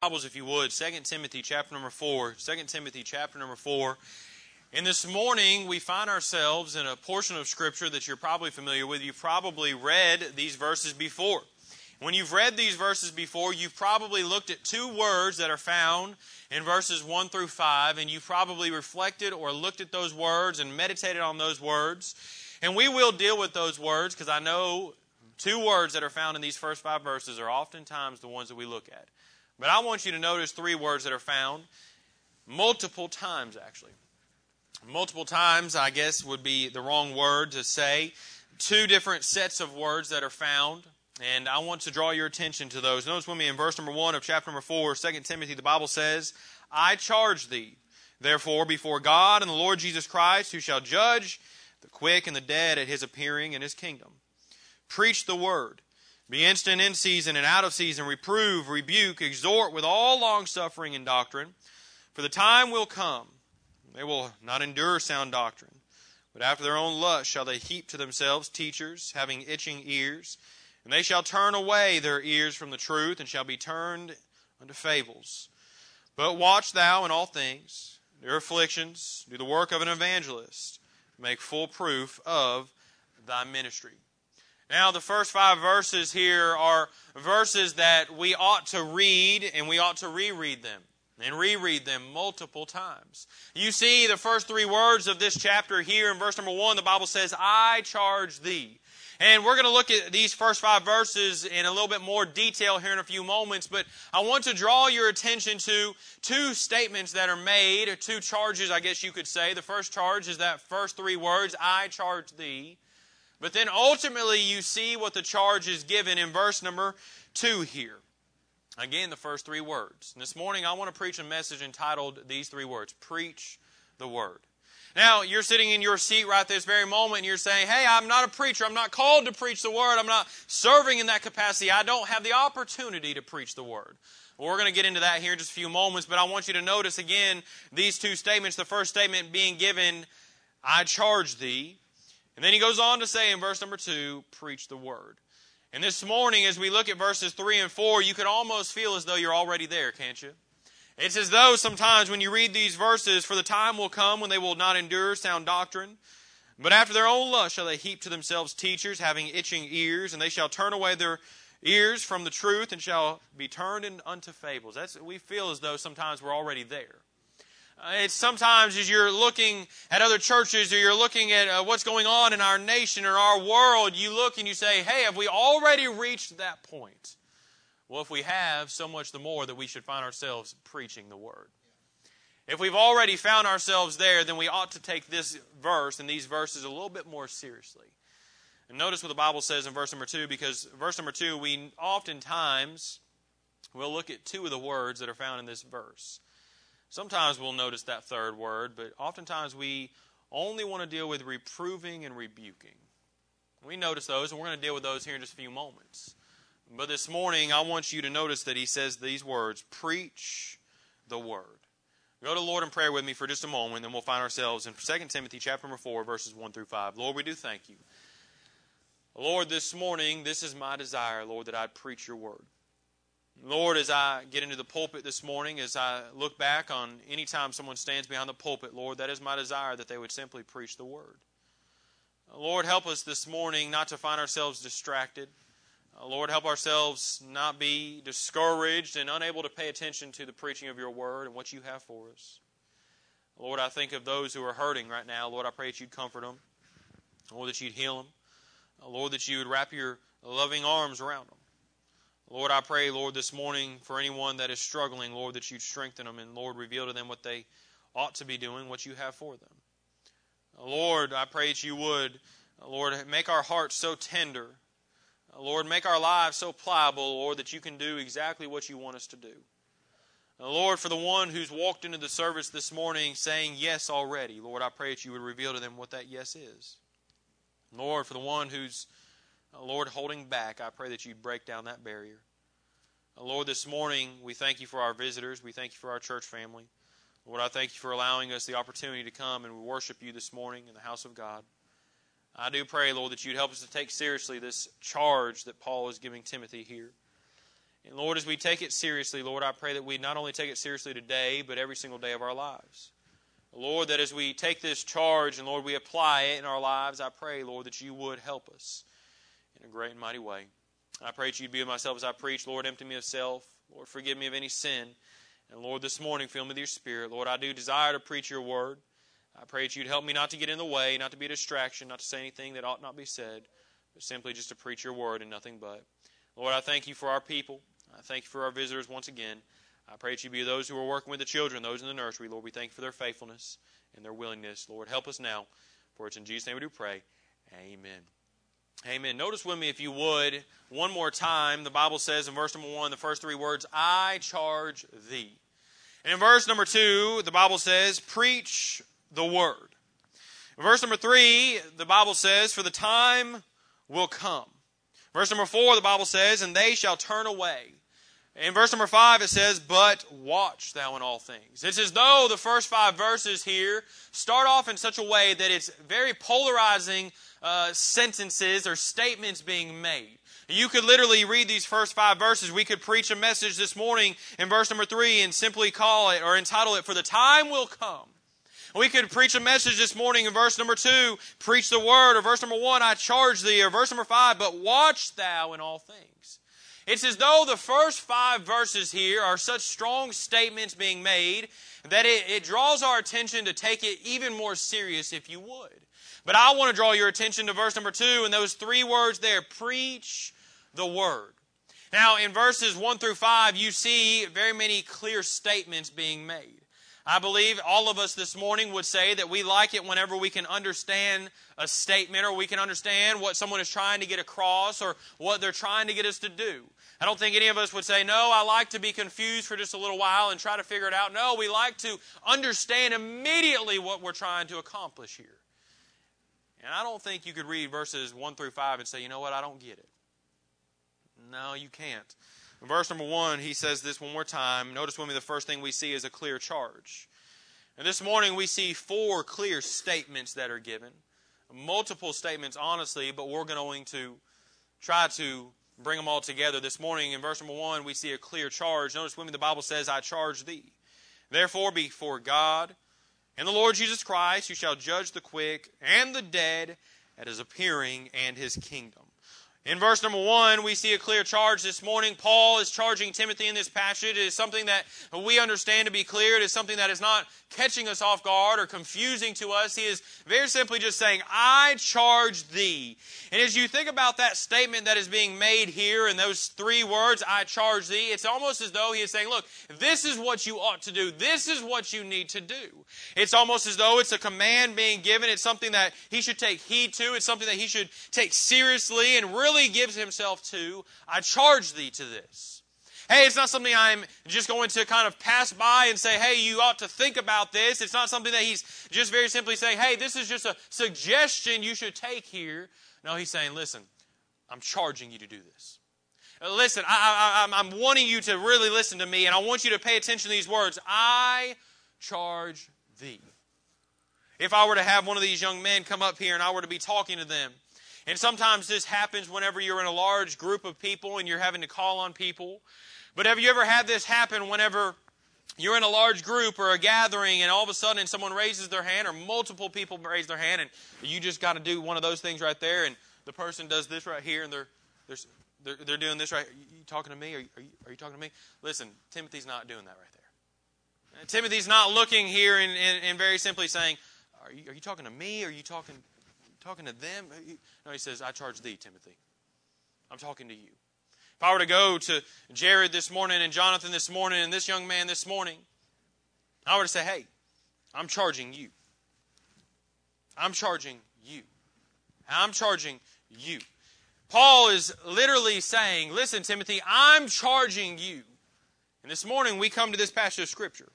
Bibles, if you would, 2 Timothy chapter number 4. 2 Timothy chapter number 4. And this morning, we find ourselves in a portion of Scripture that you're probably familiar with. You've probably read these verses before. When you've read these verses before, you've probably looked at two words that are found in verses 1 through 5, and you've probably reflected or looked at those words and meditated on those words. And we will deal with those words because I know two words that are found in these first five verses are oftentimes the ones that we look at. But I want you to notice three words that are found multiple times, actually. Multiple times, I guess, would be the wrong word to say. Two different sets of words that are found. And I want to draw your attention to those. Notice with me in verse number 1 of chapter number 4, 2 Timothy, the Bible says, I charge thee, therefore, before God and the Lord Jesus Christ, who shall judge the quick and the dead at his appearing in his kingdom. Preach the word. Be instant in season and out of season, reprove, rebuke, exhort with all longsuffering and doctrine. For the time will come, they will not endure sound doctrine, but after their own lust shall they heap to themselves teachers, having itching ears, and they shall turn away their ears from the truth, and shall be turned unto fables. But watch thou in all things, their afflictions, do the work of an evangelist, make full proof of thy ministry. Now, the first five verses here are verses that we ought to read and we ought to reread them and reread them multiple times. You see the first three words of this chapter here in verse number one, the Bible says, I charge thee. And we're going to look at these first five verses in a little bit more detail here in a few moments, but I want to draw your attention to two statements that are made, or two charges, I guess you could say. The first charge is that first three words, I charge thee. But then ultimately, you see what the charge is given in verse number 2 here. Again, the first three words. And this morning, I want to preach a message entitled these three words Preach the Word. Now, you're sitting in your seat right this very moment and you're saying, Hey, I'm not a preacher. I'm not called to preach the Word. I'm not serving in that capacity. I don't have the opportunity to preach the Word. We're going to get into that here in just a few moments, but I want you to notice again these two statements. The first statement being given, I charge thee. And then he goes on to say in verse number two, preach the word. And this morning, as we look at verses three and four, you can almost feel as though you're already there, can't you? It's as though sometimes when you read these verses, for the time will come when they will not endure sound doctrine, but after their own lust shall they heap to themselves teachers having itching ears, and they shall turn away their ears from the truth and shall be turned unto fables. That's we feel as though sometimes we're already there. Uh, it's sometimes as you're looking at other churches or you're looking at uh, what's going on in our nation or our world, you look and you say, hey, have we already reached that point? Well, if we have, so much the more that we should find ourselves preaching the Word. If we've already found ourselves there, then we ought to take this verse and these verses a little bit more seriously. And notice what the Bible says in verse number two, because verse number two, we oftentimes will look at two of the words that are found in this verse. Sometimes we'll notice that third word, but oftentimes we only want to deal with reproving and rebuking. We notice those, and we're going to deal with those here in just a few moments. But this morning, I want you to notice that he says these words preach the word. Go to Lord in prayer with me for just a moment, and then we'll find ourselves in 2 Timothy chapter number 4, verses 1 through 5. Lord, we do thank you. Lord, this morning, this is my desire, Lord, that I'd preach your word. Lord, as I get into the pulpit this morning, as I look back on any time someone stands behind the pulpit, Lord, that is my desire that they would simply preach the word. Lord, help us this morning not to find ourselves distracted. Uh, Lord, help ourselves not be discouraged and unable to pay attention to the preaching of your word and what you have for us. Lord, I think of those who are hurting right now. Lord, I pray that you'd comfort them. Lord, that you'd heal them. Uh, Lord, that you would wrap your loving arms around them. Lord, I pray, Lord, this morning for anyone that is struggling, Lord, that you'd strengthen them and, Lord, reveal to them what they ought to be doing, what you have for them. Lord, I pray that you would, Lord, make our hearts so tender. Lord, make our lives so pliable, Lord, that you can do exactly what you want us to do. Lord, for the one who's walked into the service this morning saying yes already, Lord, I pray that you would reveal to them what that yes is. Lord, for the one who's Lord, holding back, I pray that you'd break down that barrier. Lord, this morning we thank you for our visitors. We thank you for our church family. Lord, I thank you for allowing us the opportunity to come and worship you this morning in the house of God. I do pray, Lord, that you'd help us to take seriously this charge that Paul is giving Timothy here. And Lord, as we take it seriously, Lord, I pray that we not only take it seriously today, but every single day of our lives. Lord, that as we take this charge and Lord, we apply it in our lives, I pray, Lord, that you would help us in a great and mighty way. I pray that you'd be with myself as I preach. Lord, empty me of self. Lord, forgive me of any sin. And Lord, this morning, fill me with your spirit. Lord, I do desire to preach your word. I pray that you'd help me not to get in the way, not to be a distraction, not to say anything that ought not be said, but simply just to preach your word and nothing but. Lord, I thank you for our people. I thank you for our visitors once again. I pray that you be those who are working with the children, those in the nursery. Lord, we thank you for their faithfulness and their willingness. Lord, help us now. For it's in Jesus' name we do pray. Amen. Amen. Notice with me, if you would, one more time, the Bible says in verse number one, the first three words, I charge thee. And in verse number two, the Bible says, preach the word. In verse number three, the Bible says, for the time will come. Verse number four, the Bible says, and they shall turn away. In verse number five, it says, But watch thou in all things. It's as though the first five verses here start off in such a way that it's very polarizing uh, sentences or statements being made. You could literally read these first five verses. We could preach a message this morning in verse number three and simply call it or entitle it, For the Time Will Come. We could preach a message this morning in verse number two, preach the word, or verse number one, I charge thee, or verse number five, but watch thou in all things. It's as though the first five verses here are such strong statements being made that it, it, draws our attention to take it even more serious if you would. But I want to draw your attention to verse number two and those three words there preach the word. Now, in verses one through five, you see very many clear statements being made. I believe all of us this morning would say that we like it whenever we can understand a statement or we can understand what someone is trying to get across or what they're trying to get us to do. I don't think any of us would say, no, I like to be confused for just a little while and try to figure it out. No, we like to understand immediately what we're trying to accomplish here. And I don't think you could read verses 1 through 5 and say, you know what, I don't get it. No, you can't. In verse number 1, he says this one more time. Notice with me the first thing we see is a clear charge. And this morning we see four clear statements that are given. Multiple statements, honestly, but we're going to try to bring them all together. This morning in verse number one, we see a clear charge. Notice with me the Bible says, I charge thee. Therefore, before God and the Lord Jesus Christ, you shall judge the quick and the dead at his appearing and his kingdom. In verse number one, we see a clear charge this morning. Paul is charging Timothy in this passage. It is something that we understand to be clear. It is something that is not catching us off guard or confusing to us. He is very simply just saying, I charge thee. And as you think about that statement that is being made here in those three words, I charge thee, it's almost as though he is saying, look, this is what you ought to do. This is what you need to do. It's almost as though it's a command being given. It's something that he should take heed to. It's something that he should take seriously and really gives himself to, I charge thee to this. Hey, it's not something I'm just going to kind of pass by and say, hey, you ought to think about this. It's not something that he's just very simply saying, hey, this is just a suggestion you should take here. No, he's saying, listen, I'm charging you to do this. Uh, listen, I, I, I'm wanting you to really listen to me, and I want you to pay attention to these words. I charge thee. If I were to have one of these young men come up here and I were to be talking to them, and sometimes this happens whenever you're in a large group of people and you're having to call on people. But have you ever had this happen whenever you're in a large group or a gathering and all of a sudden someone raises their hand or multiple people raise their hand and you just got to do one of those things right there and the person does this right here and they're, they're, they're, doing this right. Are you talking to me? Are you, are you, are you talking to me? Listen, Timothy's not doing that right there. Timothy's not looking here and, and, and very simply saying, are you, are you talking to me? Are you talking talking to them? No, he says, I charge thee, Timothy. I'm talking to you. If I were to go to Jared this morning and Jonathan this morning and this young man this morning, I were to say, hey, I'm charging you. I'm charging you. I'm charging you. Paul is literally saying, listen, Timothy, I'm charging you. And this morning we come to this passage of Scripture.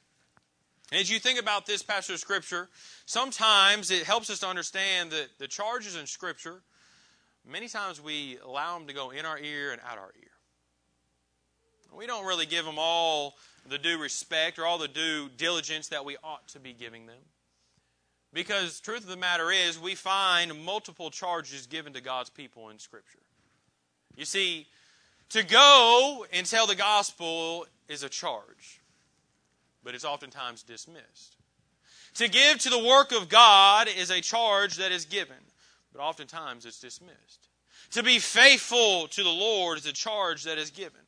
As you think about this passage of Scripture, sometimes it helps us to understand that the charges in Scripture, many times we allow them to go in our ear and out our ear. We don't really give them all the due respect or all the due diligence that we ought to be giving them. Because truth of the matter is, we find multiple charges given to God's people in Scripture. You see, To go and tell the gospel is a charge, but it's oftentimes dismissed. To give to the work of God is a charge that is given, but oftentimes it's dismissed. To be faithful to the Lord is a charge that is given,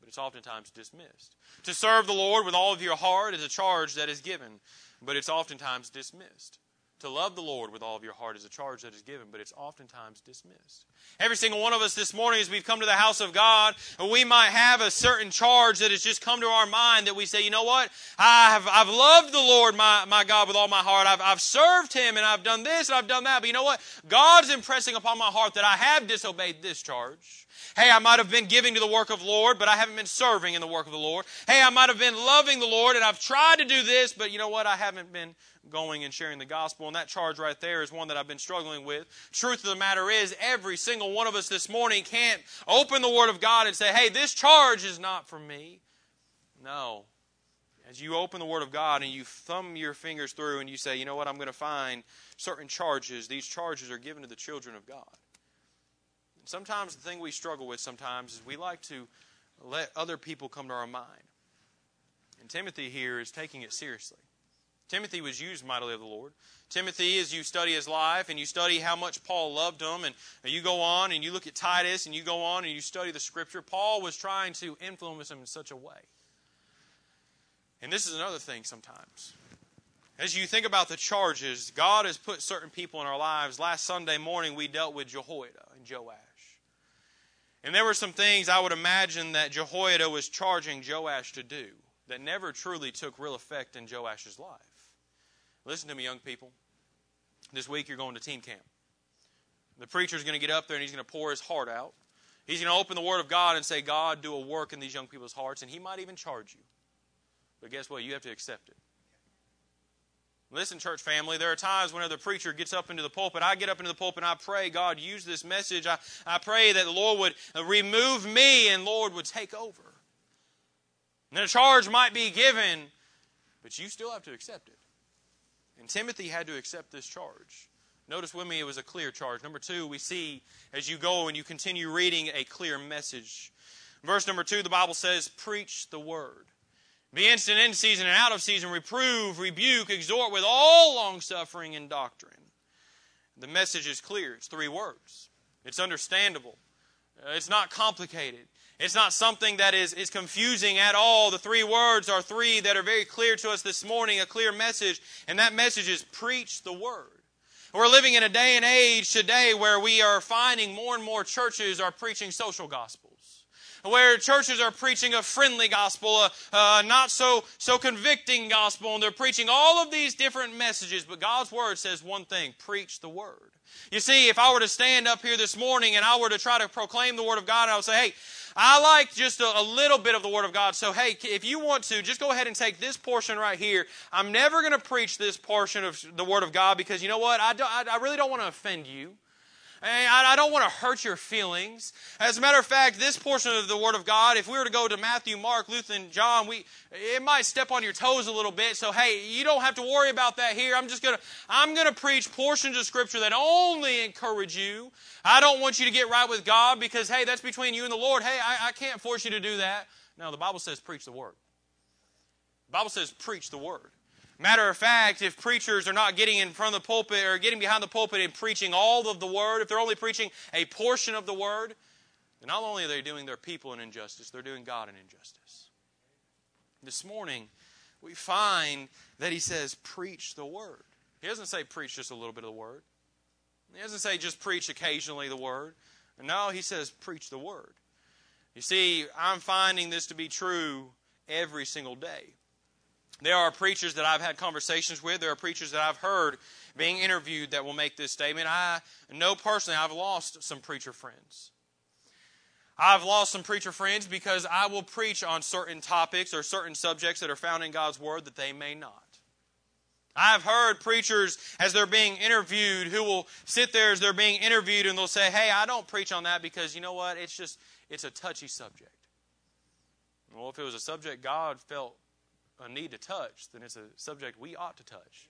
but it's oftentimes dismissed. To serve the Lord with all of your heart is a charge that is given, but it's oftentimes dismissed. To love the Lord with all of your heart is a charge that is given, but it's oftentimes dismissed. Every single one of us this morning, as we've come to the house of God, we might have a certain charge that has just come to our mind that we say, you know what? I have, I've loved the Lord, my, my God, with all my heart. I've, I've served Him and I've done this and I've done that. But you know what? God's impressing upon my heart that I have disobeyed this charge. Hey, I might have been giving to the work of the Lord, but I haven't been serving in the work of the Lord. Hey, I might have been loving the Lord and I've tried to do this, but you know what? I haven't been going and sharing the gospel. And that charge right there is one that I've been struggling with. Truth of the matter is, every single one of us this morning can't open the Word of God and say, hey, this charge is not for me. No. As you open the Word of God and you thumb your fingers through and you say, you know what, I'm going to find certain charges, these charges are given to the children of God. And sometimes the thing we struggle with sometimes is we like to let other people come to our mind. And Timothy here is taking it seriously. Timothy was used mightily of the Lord. Timothy, as you study his life and you study how much Paul loved him, and you go on and you look at Titus and you go on and you study the scripture, Paul was trying to influence him in such a way. And this is another thing sometimes. As you think about the charges, God has put certain people in our lives. Last Sunday morning, we dealt with Jehoiada and Joash. And there were some things I would imagine that Jehoiada was charging Joash to do that never truly took real effect in Joash's life. Listen to me, young people. This week you're going to team camp. The preacher's going to get up there and he's going to pour his heart out. He's going to open the Word of God and say, God, do a work in these young people's hearts, and he might even charge you. But guess what? You have to accept it. Listen, church family, there are times whenever the preacher gets up into the pulpit, I get up into the pulpit and I pray, God, use this message. I, I pray that the Lord would remove me and Lord would take over. And a charge might be given, but you still have to accept it. And Timothy had to accept this charge. Notice with me it was a clear charge. Number two, we see as you go and you continue reading a clear message. Verse number two, the Bible says, Preach the word. Be instant in season and out of season, reprove, rebuke, exhort with all long suffering and doctrine. The message is clear. It's three words. It's understandable. Uh, it's not complicated. It's not something that is, is confusing at all. The three words are three that are very clear to us this morning, a clear message, and that message is preach the word. We're living in a day and age today where we are finding more and more churches are preaching social gospels. Where churches are preaching a friendly gospel, a, a not so, so convicting gospel, and they're preaching all of these different messages. But God's Word says one thing preach the Word. You see, if I were to stand up here this morning and I were to try to proclaim the Word of God, I would say, hey, I like just a, a, little bit of the Word of God. So, hey, if you want to, just go ahead and take this portion right here. I'm never going to preach this portion of the Word of God because you know what? I, do, I, I really don't want to offend you. I don't want to hurt your feelings. As a matter of fact, this portion of the Word of God, if we were to go to Matthew, Mark, Luke, and John, we it might step on your toes a little bit. So hey, you don't have to worry about that here. I'm just gonna I'm gonna preach portions of Scripture that only encourage you. I don't want you to get right with God because hey, that's between you and the Lord. Hey, I, I can't force you to do that. No, the Bible says preach the Word. The Bible says preach the Word. Matter of fact, if preachers are not getting in front of the pulpit or getting behind the pulpit and preaching all of the Word, if they're only preaching a portion of the Word, then not only are they doing their people an injustice, they're doing God an injustice. This morning, we find that he says, preach the Word. He doesn't say preach just a little bit of the Word. He doesn't say just preach occasionally the Word. No, he says preach the Word. You see, I'm finding this to be true every single day. There are preachers that I've had conversations with, there are preachers that I've heard being interviewed that will make this statement. I know personally I've lost some preacher friends. I've lost some preacher friends because I will preach on certain topics or certain subjects that are found in God's Word that they may not. I've heard preachers as they're being interviewed who will sit there as they're being interviewed and they'll say, Hey, I don't preach on that because you know what? It's just, it's a touchy subject. Well, if it was a subject God felt a need to touch, then it's a subject we ought to touch.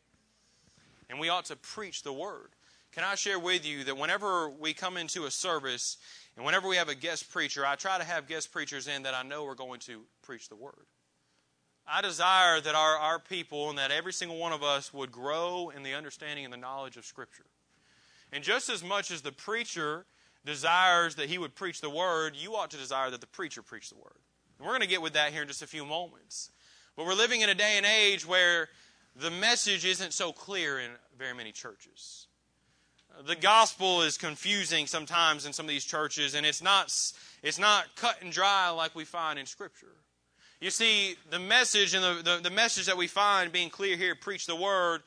And we ought to preach the word. can I share with you that whenever we come into a service and whenever we have a guest preacher, I try to have guest preachers in that I know are going to preach the word. I desire that our, our people and that every single one of us would grow in the understanding and the knowledge of Scripture. And just as much as the preacher desires that he would preach the word, you ought to desire that the preacher preach the word. And we're going to get with that here in just a few moments. But we're living in a day and age where the message isn't so clear in very many churches. The gospel is confusing sometimes in some of these churches, and it's not, it's not cut and dry like we find in Scripture. You see, the message and the, the, the message that we find being clear here, preach the word,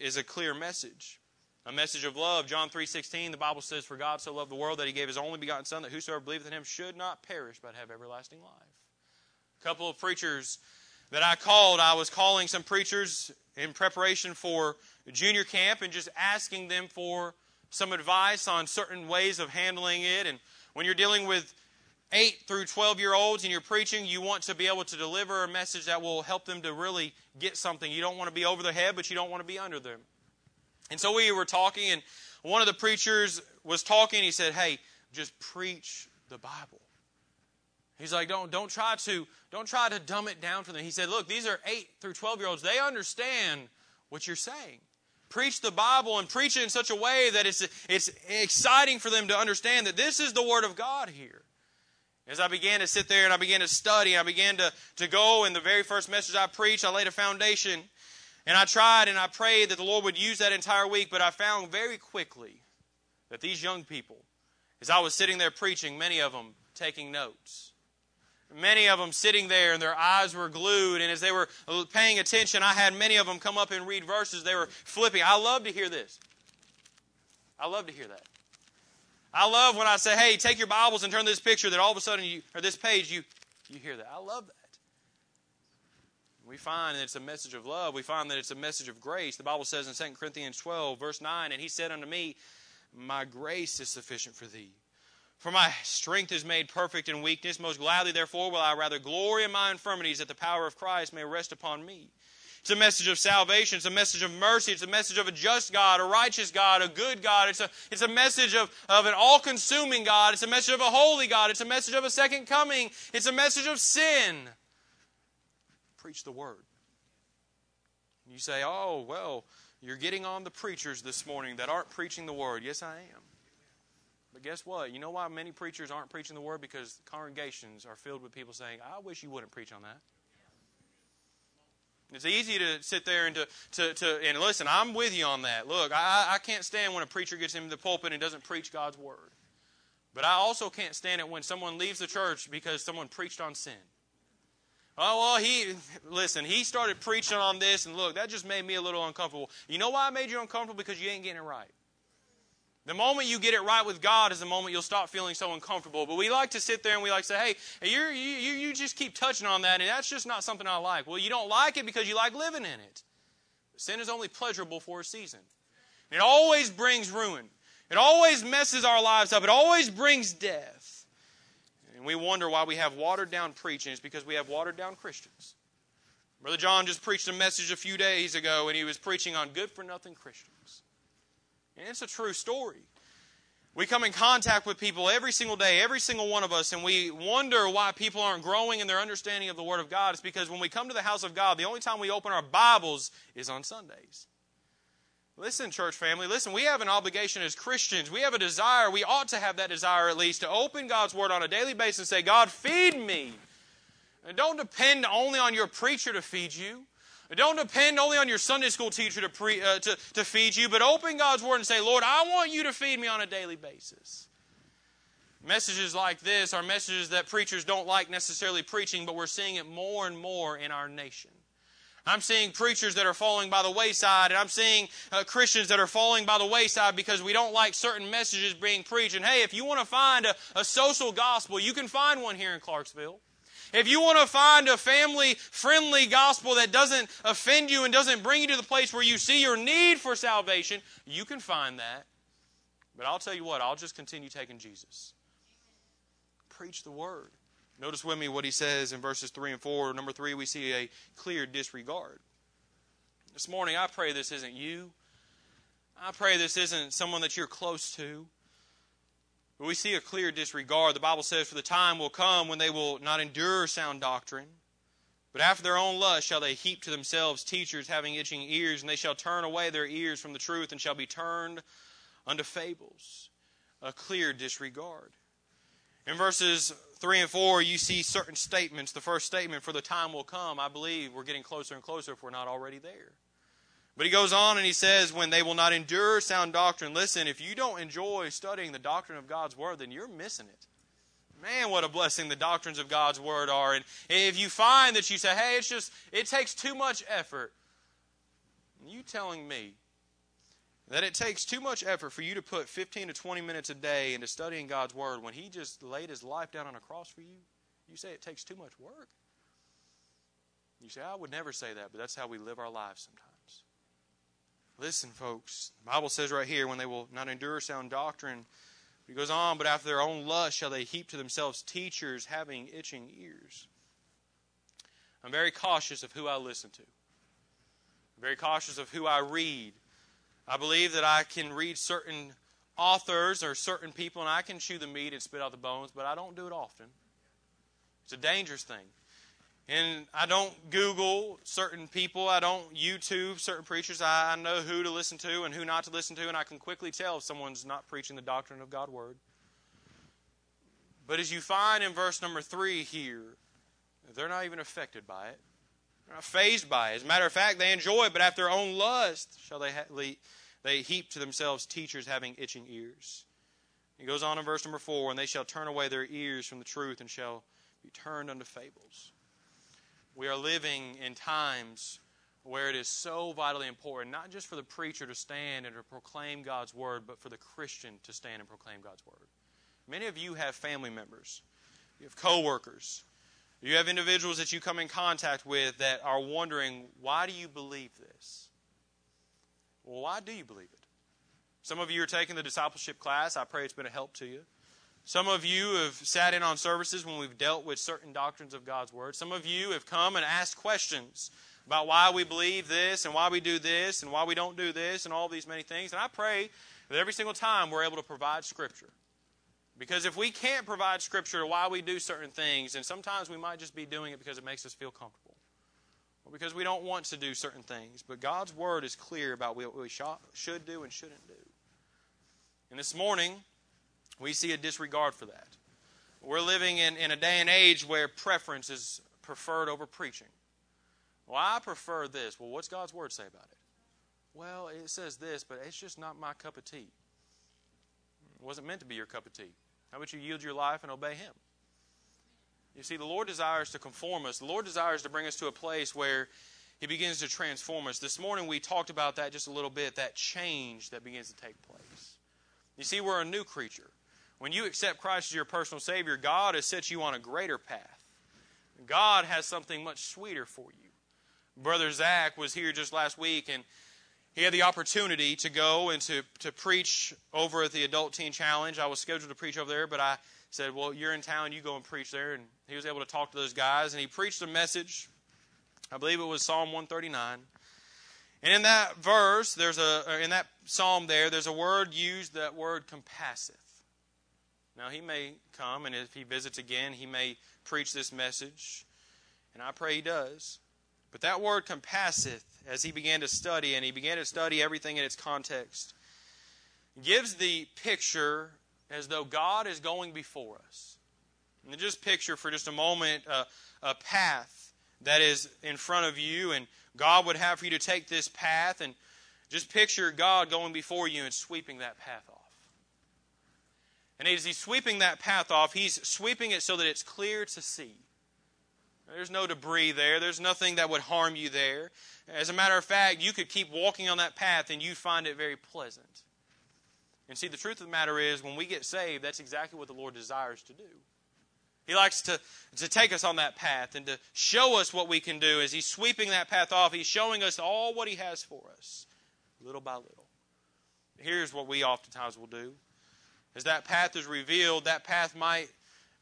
is a clear message. A message of love. John 3.16, the Bible says, For God so loved the world that he gave his only begotten Son, that whosoever believeth in him should not perish, but have everlasting life. A couple of preachers that I called, I was calling some preachers in preparation for junior camp and just asking them for some advice on certain ways of handling it. And when you're dealing with 8 through 12 year olds and you're preaching, you want to be able to deliver a message that will help them to really get something. You don't want to be over their head, but you don't want to be under them. And so we were talking, and one of the preachers was talking. He said, Hey, just preach the Bible. He's like, don't, don't try to don't try to dumb it down for them. He said, Look, these are 8 through 12 year olds. They understand what you're saying preach the Bible and preach it in such a way that it's, it's exciting for them to understand that this is the Word of God here. As I began to sit there and I began to study, I began to, to go, and the very first message I preached, I laid a foundation. And I tried and I prayed that the Lord would use that entire week, but I found very quickly that these young people, as I was sitting there preaching, many of them taking notes. Many of them sitting there and their eyes were glued, and as they were paying attention, I had many of them come up and read verses. They were flipping. I love to hear this. I love to hear that. I love when I say, hey, take your Bibles and turn this picture that all of a sudden you, or this page, you, you hear that. I love that. We find that it's a message of love. We find that it's a message of grace. The Bible says in 2 Corinthians 12, verse 9, and he said unto me, My grace is sufficient for thee. For my strength is made perfect in weakness. Most gladly, therefore, will I rather glory in my infirmities that the power of Christ may rest upon me. It's a message of salvation. It's a message of mercy. It's a message of a just God, a righteous God, a good God. It's a, it's a message of, of an all consuming God. It's a message of a holy God. It's a message of a second coming. It's a message of sin. Preach the word. You say, oh, well, you're getting on the preachers this morning that aren't preaching the word. Yes, I am. But guess what? You know why many preachers aren't preaching the word? Because congregations are filled with people saying, I wish you wouldn't preach on that. It's easy to sit there and to, to, to and listen, I'm with you on that. Look, I, I can't stand when a preacher gets into the pulpit and doesn't preach God's word. But I also can't stand it when someone leaves the church because someone preached on sin. Oh, well, he, listen, he started preaching on this, and look, that just made me a little uncomfortable. You know why I made you uncomfortable? Because you ain't getting it right. The moment you get it right with God is the moment you'll stop feeling so uncomfortable. But we like to sit there and we like to say, hey, you you, you just keep touching on that, and that's just not something I like. Well, you don't like it because you like living in it. Sin is only pleasurable for a season. It always brings ruin. It always messes our lives up. It always brings death. And we wonder why we have watered down preaching. It's because we have watered down Christians. Brother John just preached a message a few days ago, and he was preaching on good for nothing Christians. And it's a true story. We come in contact with people every single day, every single one of us, and we wonder why people aren't growing in their understanding of the Word of God. It's because when we come to the house of God, the only time we open our Bibles is on Sundays. Listen, church family, listen, we have an obligation as Christians. We have a desire, we ought to have that desire at least, to open God's Word on a daily basis and say, God, feed me. And don't depend only on your preacher to feed you. Don't depend only on your Sunday school teacher to, pre, uh, to, to feed you, but open God's Word and say, Lord, I want you to feed me on a daily basis. Messages like this are messages that preachers don't like necessarily preaching, but we're seeing it more and more in our nation. I'm seeing preachers that are falling by the wayside, and I'm seeing uh, Christians that are falling by the wayside because we don't like certain messages being preached. And hey, if you want to find a, a social gospel, you can find one here in Clarksville. If you want to find a family friendly gospel that doesn't offend you and doesn't bring you to the place where you see your need for salvation, you can find that. But I'll tell you what, I'll just continue taking Jesus. Preach the word. Notice with me what he says in verses 3 and 4. Number 3, we see a clear disregard. This morning, I pray this isn't you. I pray this isn't someone that you're close to. But we see a clear disregard. The Bible says, For the time will come when they will not endure sound doctrine, but after their own lust shall they heap to themselves teachers having itching ears, and they shall turn away their ears from the truth, and shall be turned unto fables. A clear disregard. In verses 3 and 4, you see certain statements. The first statement, For the time will come, I believe we're getting closer and closer if we're not already there. But he goes on and he says, when they will not endure sound doctrine, listen, if you don't enjoy studying the doctrine of God's Word, then you're missing it. Man, what a blessing the doctrines of God's Word are. And if you find that you say, hey, it's just, it takes too much effort, you telling me that it takes too much effort for you to put 15 to 20 minutes a day into studying God's Word when He just laid His life down on a cross for you, you say it takes too much work. You say, I would never say that, but that's how we live our lives sometimes. Listen, folks. The Bible says right here, when they will not endure sound doctrine, he goes on, but after their own lust shall they heap to themselves teachers having itching ears. I'm very cautious of who I listen to. I'm very cautious of who I read. I believe that I can read certain authors or certain people and I can chew the meat and spit out the bones, but I don't do it often. It's a dangerous thing. And I don't Google certain people. I don't YouTube certain preachers. I, know who to listen to and who not to listen to, and I can quickly tell if someone's not preaching the doctrine of God's Word. But as you find in verse number three here, they're not even affected by it. They're not phased by it. As a matter of fact, they enjoy it, but after their own lust shall they, ha- they heap to themselves teachers having itching ears. He goes on in verse number four, and they shall turn away their ears from the truth and shall be turned unto fables. We are living in times where it is so vitally important, not just for the preacher to stand and to proclaim God's word, but for the Christian to stand and proclaim God's word. Many of you have family members, you have coworkers, you have individuals that you come in contact with that are wondering, why do you believe this? Well, why do you believe it? Some of you are taking the discipleship class. I pray it's been a help to you. Some of you have sat in on services when we've dealt with certain doctrines of God's Word. Some of you have come and asked questions about why we believe this and why we do this and why we don't do this and all these many things. And I pray that every single time we're able to provide Scripture. Because if we can't provide Scripture to why we do certain things, and sometimes we might just be doing it because it makes us feel comfortable or because we don't want to do certain things. But God's Word is clear about what we should do and shouldn't do. And this morning, we see a disregard for that. We're living in, in a day and age where preference is preferred over preaching. Well, I prefer this. Well, what's God's Word say about it? Well, it says this, but it's just not my cup of tea. It wasn't meant to be your cup of tea. How about you yield your life and obey Him? You see, the Lord desires to conform us. The Lord desires to bring us to a place where He begins to transform us. This morning we talked about that just a little bit, that change that begins to take place. You see, we're a new creature. When you accept Christ as your personal Savior, God has set you on a greater path. God has something much sweeter for you. Brother Zach was here just last week, and he had the opportunity to go and to, to preach over at the Adult Teen Challenge. I was scheduled to preach over there, but I said, Well, you're in town, you go and preach there. And he was able to talk to those guys, and he preached a message. I believe it was Psalm 139. And in that verse, there's a in that psalm there, there's a word used, that word compasseth. Now, he may come, and if he visits again, he may preach this message, and I pray he does. But that word compasseth, as he began to study, and he began to study everything in its context, gives the picture as though God is going before us. And just picture for just a moment a, a path that is in front of you, and God would have for you to take this path, and just picture God going before you and sweeping that path. And as he's sweeping that path off, he's sweeping it so that it's clear to see. There's no debris there. There's nothing that would harm you there. As a matter of fact, you could keep walking on that path and you'd find it very pleasant. And see, the truth of the matter is, when we get saved, that's exactly what the Lord desires to do. He likes to, to take us on that path and to show us what we can do. As He's sweeping that path off, He's showing us all what He has for us, little by little. Here's what we oftentimes will do as that path is revealed, that path might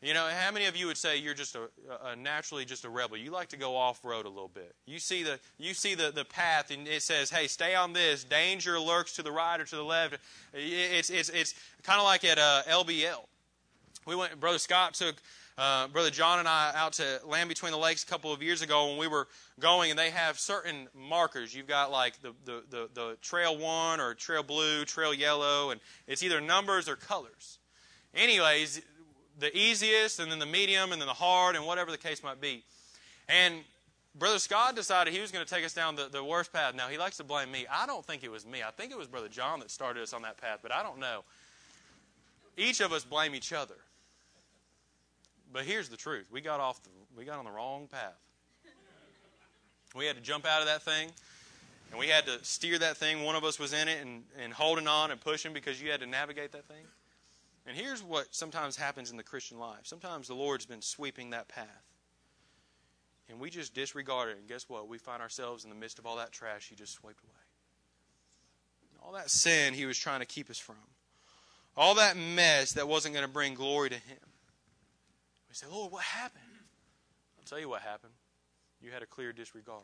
You know, how many of you would say you're just a, a naturally just a rebel? You like to go off road a little bit. You see the you see the, the path, and it says, "Hey, stay on this. Danger lurks to the right or to the left." It's it's it's kind of like at uh, LBL. We went. Brother Scott took uh, Brother John and I out to Land Between the Lakes a couple of years ago when we were going, and they have certain markers. You've got like the the the, the Trail One or Trail Blue, Trail Yellow, and it's either numbers or colors. Anyways, the easiest, and then the medium, and then the hard, and whatever the case might be. And Brother Scott decided he was going to take us down the, the worst path. Now, he likes to blame me. I don't think it was me. I think it was Brother John that started us on that path, but I don't know. Each of us blame each other. But here's the truth we got, off the, we got on the wrong path. We had to jump out of that thing, and we had to steer that thing. One of us was in it and, and holding on and pushing because you had to navigate that thing. And here's what sometimes happens in the Christian life sometimes the Lord's been sweeping that path. And we just disregard it. And guess what? We find ourselves in the midst of all that trash He just swept away. All that sin He was trying to keep us from. All that mess that wasn't going to bring glory to Him. We say, Lord, what happened? I'll tell you what happened. You had a clear disregard.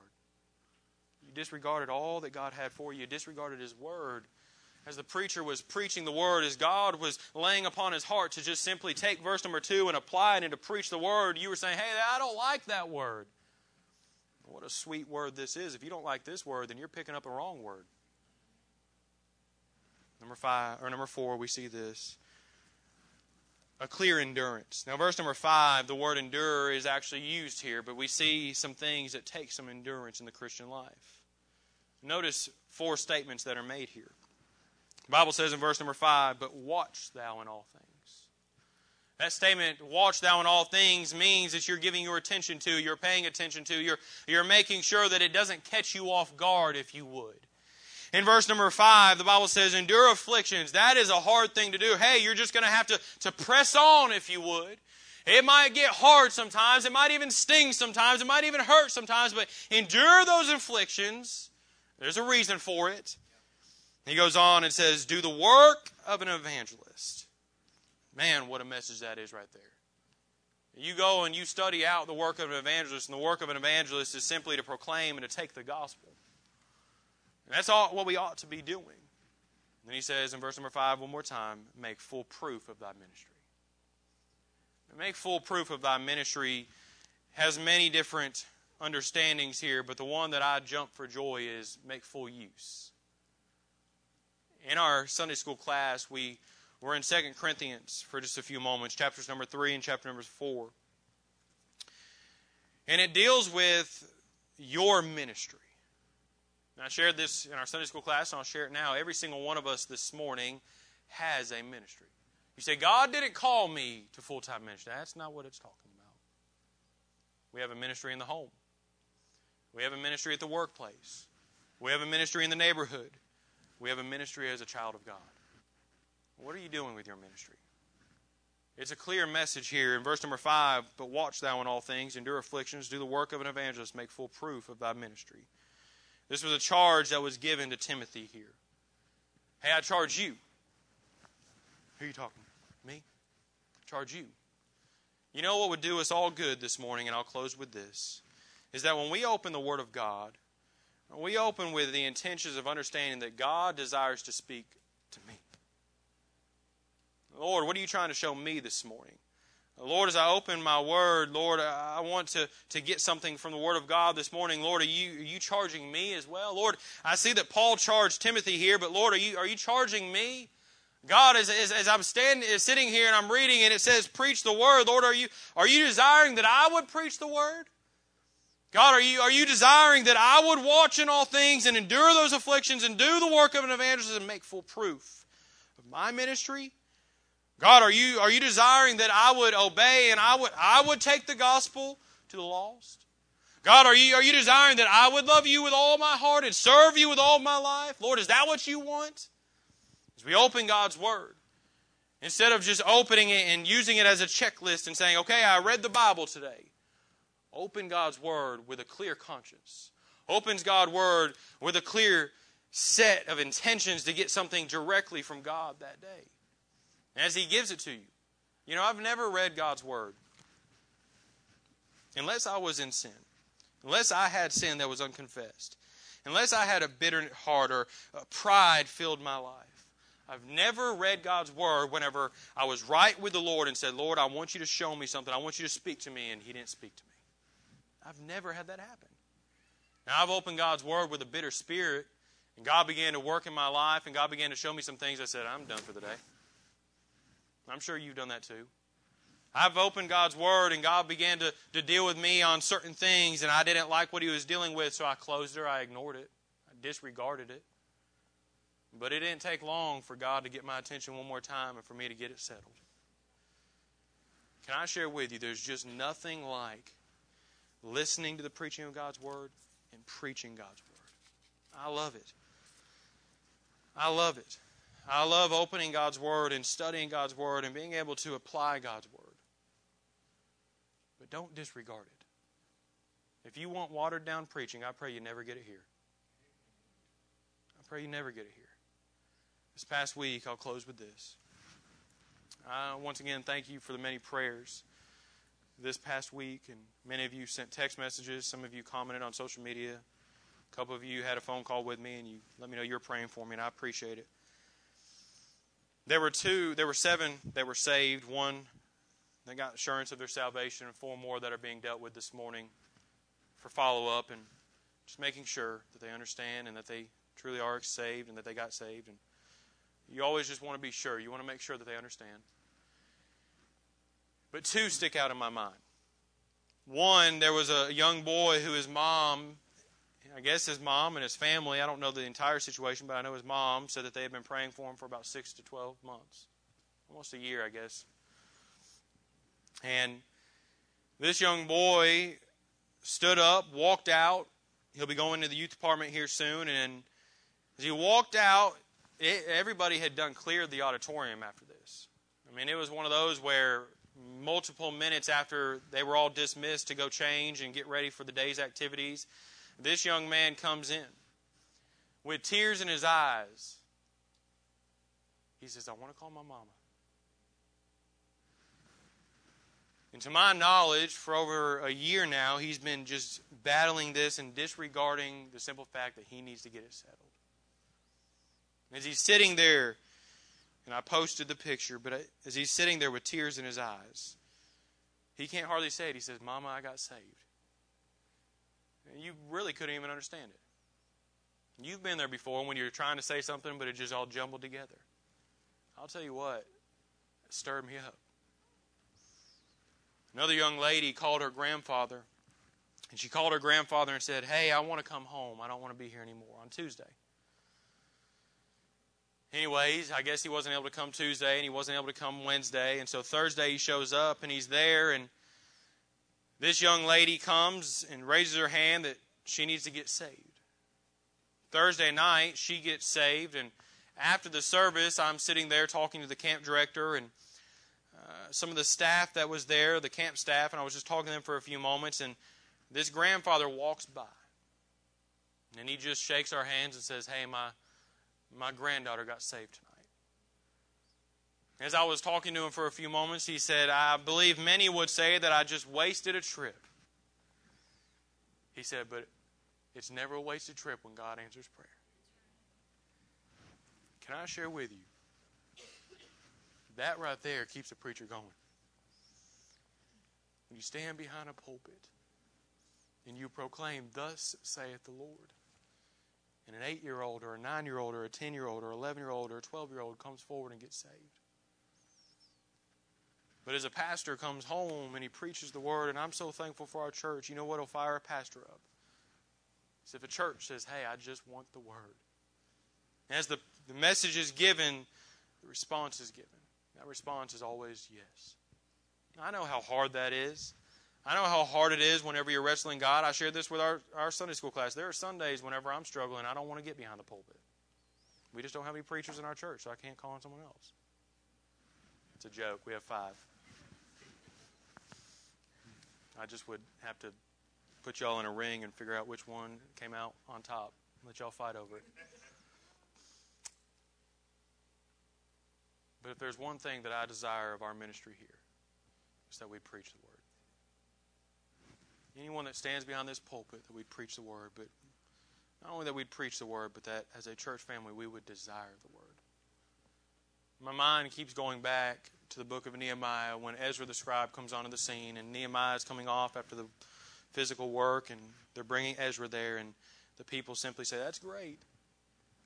You disregarded all that God had for you, you disregarded His Word as the preacher was preaching the word, as God was laying upon his heart to just simply take verse number two and apply it and to preach the word, you were saying, Hey, I don't like that word. What a sweet word this is. If you don't like this word, then you're picking up a wrong word. Number five or number four, we see this. A clear endurance. Now, verse number five, the word endure is actually used here, but we see some things that take some endurance in the Christian life. Notice four statements that are made here. The Bible says in verse number 5, but watch thou in all things. That statement, watch thou in all things, means that you're giving your attention to, you're paying attention to, you're, you're making sure that it doesn't catch you off guard if you would. In verse number 5, the Bible says, endure afflictions. That is a hard thing to do. Hey, you're just going to have to, to press on if you would. It might get hard sometimes. It might even sting sometimes. It might even hurt sometimes. But endure those afflictions. There's a reason for it. He goes on and says, Do the work of an evangelist. Man, what a message that is right there. You go and you study out the work of an evangelist, and the work of an evangelist is simply to proclaim and to take the gospel. That's all what we ought to be doing. And then he says in verse number five, one more time, make full proof of thy ministry. Make full proof of thy ministry has many different understandings here, but the one that I jump for joy is make full use in our Sunday school class, we were in Second Corinthians for just a few moments, chapters number 3 and chapter number 4. And it deals with your ministry. And I shared this in our Sunday school class, and I'll share it now. Every single one of us this morning has a ministry. You say, God didn't call me to full time ministry. That's not what it's talking about. We have a ministry in the home, we have a ministry at the workplace, we have a ministry in the neighborhood, we have a ministry as a child of God. What are you doing with your ministry? It's a clear message here in verse number 5 But watch thou in all things, endure afflictions, do the work of an evangelist, make full proof of thy ministry. This was a charge that was given to Timothy here. Hey, I charge you. Who are you talking? Me? I charge you. You know what would do us all good this morning, and I'll close with this, is that when we open the Word of God, we open with the intentions of understanding that God desires to speak to me. Lord, what are you trying to show me this morning? Lord, as I open my word, Lord, I want to, to get something from the word of God this morning. Lord, are you, are you charging me as well? Lord, I see that Paul charged Timothy here, but Lord, are you, are you charging me? God, as, as, as I'm standing, sitting here and I'm reading and it says, preach the word, Lord, are you, are you desiring that I would preach the word? God, are you, are you desiring that I would watch in all things and endure those afflictions and do the work of an evangelist and make full proof of my ministry? God, are you, are you desiring that I would obey and I would, I would take the gospel to the lost? God, are you, are you desiring that I would love you with all my heart and serve you with all my life? Lord, is that what you want? As we open God's Word, instead of just opening it and using it as a checklist and saying, okay, I read the Bible today. Open God's Word with a clear conscience. Opens God's Word with a clear set of intentions to get something directly from God that day. As He gives it to you, You know, I've never read God's Word unless I was in sin, unless I had sin that was unconfessed, unless I had a bitter heart or pride filled my life. I've never read God's Word whenever I was right with the Lord and said, Lord, I want you to show me something. I want you to speak to me, and He didn't speak to me. I've never had that happen. Now, I've opened God's Word with a bitter spirit, and God began to work in my life, and God began to show me some things. I said, I'm done for the day. I'm sure you've done that too. I've opened God's Word, and God began to, to deal with me on certain things, and I didn't like what He was dealing with, so I closed it, I ignored it, I disregarded it. But it didn't take long for God to get my attention one more time and for me to get it settled. Can I share with you, there's just nothing like listening to the preaching of God's Word and preaching God's Word. I love it. I love it. I love opening God's Word and studying God's Word and being able to apply God's Word. But don't disregard it. If you want watered down preaching, I pray you never get it here. I pray you never get it here. This past week, I'll close with this. I once again thank you for the many prayers this past week, and many of you sent text messages. Some of you commented on social media. A couple of you had a phone call with me, and you let me know you're praying for me, and I appreciate it. There were two, there were seven that were saved. One that got assurance of their salvation, and four more that are being dealt with this morning for follow up and just making sure that they understand and that they truly are saved and that they got saved. And you always just want to be sure. You want to make sure that they understand. But two stick out in my mind. One, there was a young boy who his mom, I guess his mom and his family, I don't know the entire situation, but I know his mom said that they had been praying for him for about six to 12 months. Almost a year, I guess. And this young boy stood up, walked out. He'll be going to the youth department here soon. And as he walked out, it, everybody had done cleared the auditorium after this. I mean, it was one of those where multiple minutes after they were all dismissed to go change and get ready for the day's activities, this young man comes in with tears in his eyes. He says, I want to call my mama. And to my knowledge, for over a year now, he's been just battling this and disregarding the simple fact that he needs to get it settled. As he's sitting there, and I posted the picture, but as he's sitting there with tears in his eyes, he can't hardly say it. He says, Mama, I got saved. You really couldn't even understand it. You've been there before when you're trying to say something, but it just all jumbled together. I'll tell you what, it stirred me up. Another young lady called her grandfather, and she called her grandfather and said, Hey, I want to come home. I don't want to be here anymore on Tuesday. Anyways, I guess he wasn't able to come Tuesday and he wasn't able to come Wednesday. And so Thursday he shows up and he's there. And this young lady comes and raises her hand that she needs to get saved. Thursday night, she gets saved. And after the service, I'm sitting there talking to the camp director and uh, some of the staff that was there, the camp staff, and I was just talking to them for a few moments. And this grandfather walks by. And he just shakes our hands and says, Hey, my my granddaughter got saved tonight. As I was talking to him for a few moments, he said, I believe many would say that I just wasted a trip. He said, but it's never a wasted trip when God answers prayer. Can I share with you? That right there keeps a preacher going. When you stand behind a pulpit and you proclaim, Thus saith the Lord and an eight year old or a nine year old or a 10 year old or 11 year old or a 12 year old comes forward and gets saved. But as a pastor comes home and he preaches the word, and I'm so thankful for our church, you know what will fire a pastor up? Is if a church says, Hey, I just want the word. As the, the message is given, the response is given. That response is always yes. I know how hard that is. I know how hard it is whenever you're wrestling God. I shared this with our, our Sunday school class. There are Sundays whenever I'm struggling, I don't want to get behind the pulpit. We just don't have any preachers in our church, so I can't call on someone else. It's a joke. We have five. I just would have to put y'all in a ring and figure out which one came out on top. And let y'all fight over it. But if there's one thing that I desire of our ministry here, it's that we preach the word. Anyone that stands behind this pulpit, that we preach the word, but not only that we'd preach the word, but that as a church family, we would desire the word. My mind keeps going back to the book of Nehemiah when Ezra the scribe comes onto the scene, and Nehemiah is coming off after the physical work, and they're bringing Ezra there, and the people simply say, That's great.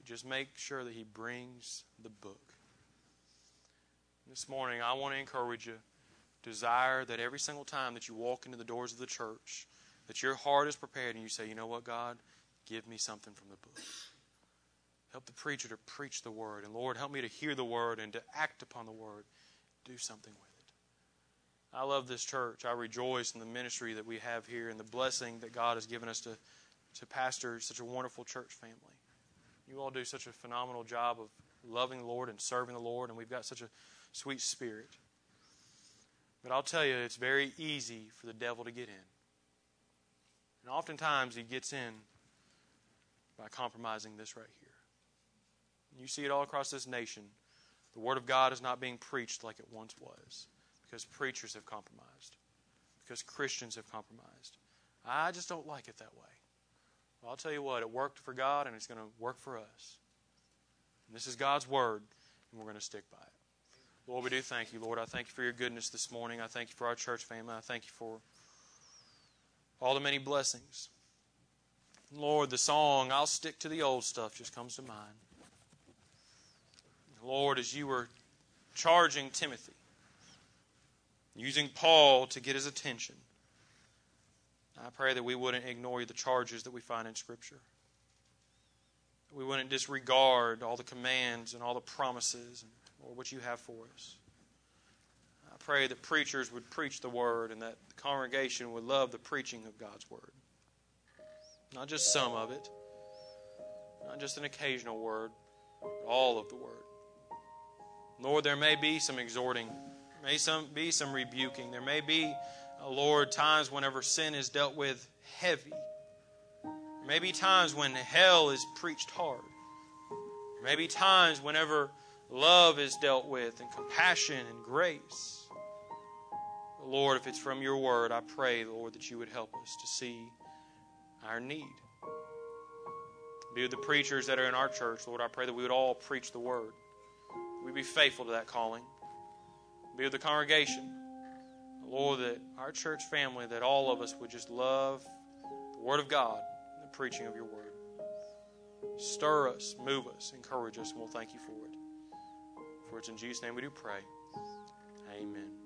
Just make sure that he brings the book. This morning, I want to encourage you. Desire that every single time that you walk into the doors of the church, that your heart is prepared and you say, You know what, God? Give me something from the book. Help the preacher to preach the word. And Lord, help me to hear the word and to act upon the word. Do something with it. I love this church. I rejoice in the ministry that we have here and the blessing that God has given us to, to pastor such a wonderful church family. You all do such a phenomenal job of loving the Lord and serving the Lord, and we've got such a sweet spirit. But I'll tell you, it's very easy for the devil to get in. And oftentimes he gets in by compromising this right here. You see it all across this nation. The Word of God is not being preached like it once was because preachers have compromised, because Christians have compromised. I just don't like it that way. Well, I'll tell you what, it worked for God and it's going to work for us. And this is God's Word, and we're going to stick by it. Lord, we do thank you, Lord. I thank you for your goodness this morning. I thank you for our church family. I thank you for all the many blessings. Lord, the song, I'll stick to the old stuff, just comes to mind. Lord, as you were charging Timothy, using Paul to get his attention, I pray that we wouldn't ignore the charges that we find in Scripture. We wouldn't disregard all the commands and all the promises or what you have for us. I pray that preachers would preach the word and that the congregation would love the preaching of God's word. Not just some of it, not just an occasional word, but all of the word. Lord, there may be some exhorting, may some, be some rebuking. There may be, uh, Lord, times whenever sin is dealt with heavy. There may be times when hell is preached hard. There may be times whenever love is dealt with and compassion and grace. Lord, if it's from your word, I pray, Lord, that you would help us to see our need. Be with the preachers that are in our church, Lord. I pray that we would all preach the word. We be faithful to that calling. Be with the congregation. Lord, that our church family, that all of us would just love the word of God the preaching of your word. Stir us, move us, encourage us, and we'll thank you for it. For it's in Jesus' name we do pray. Amen.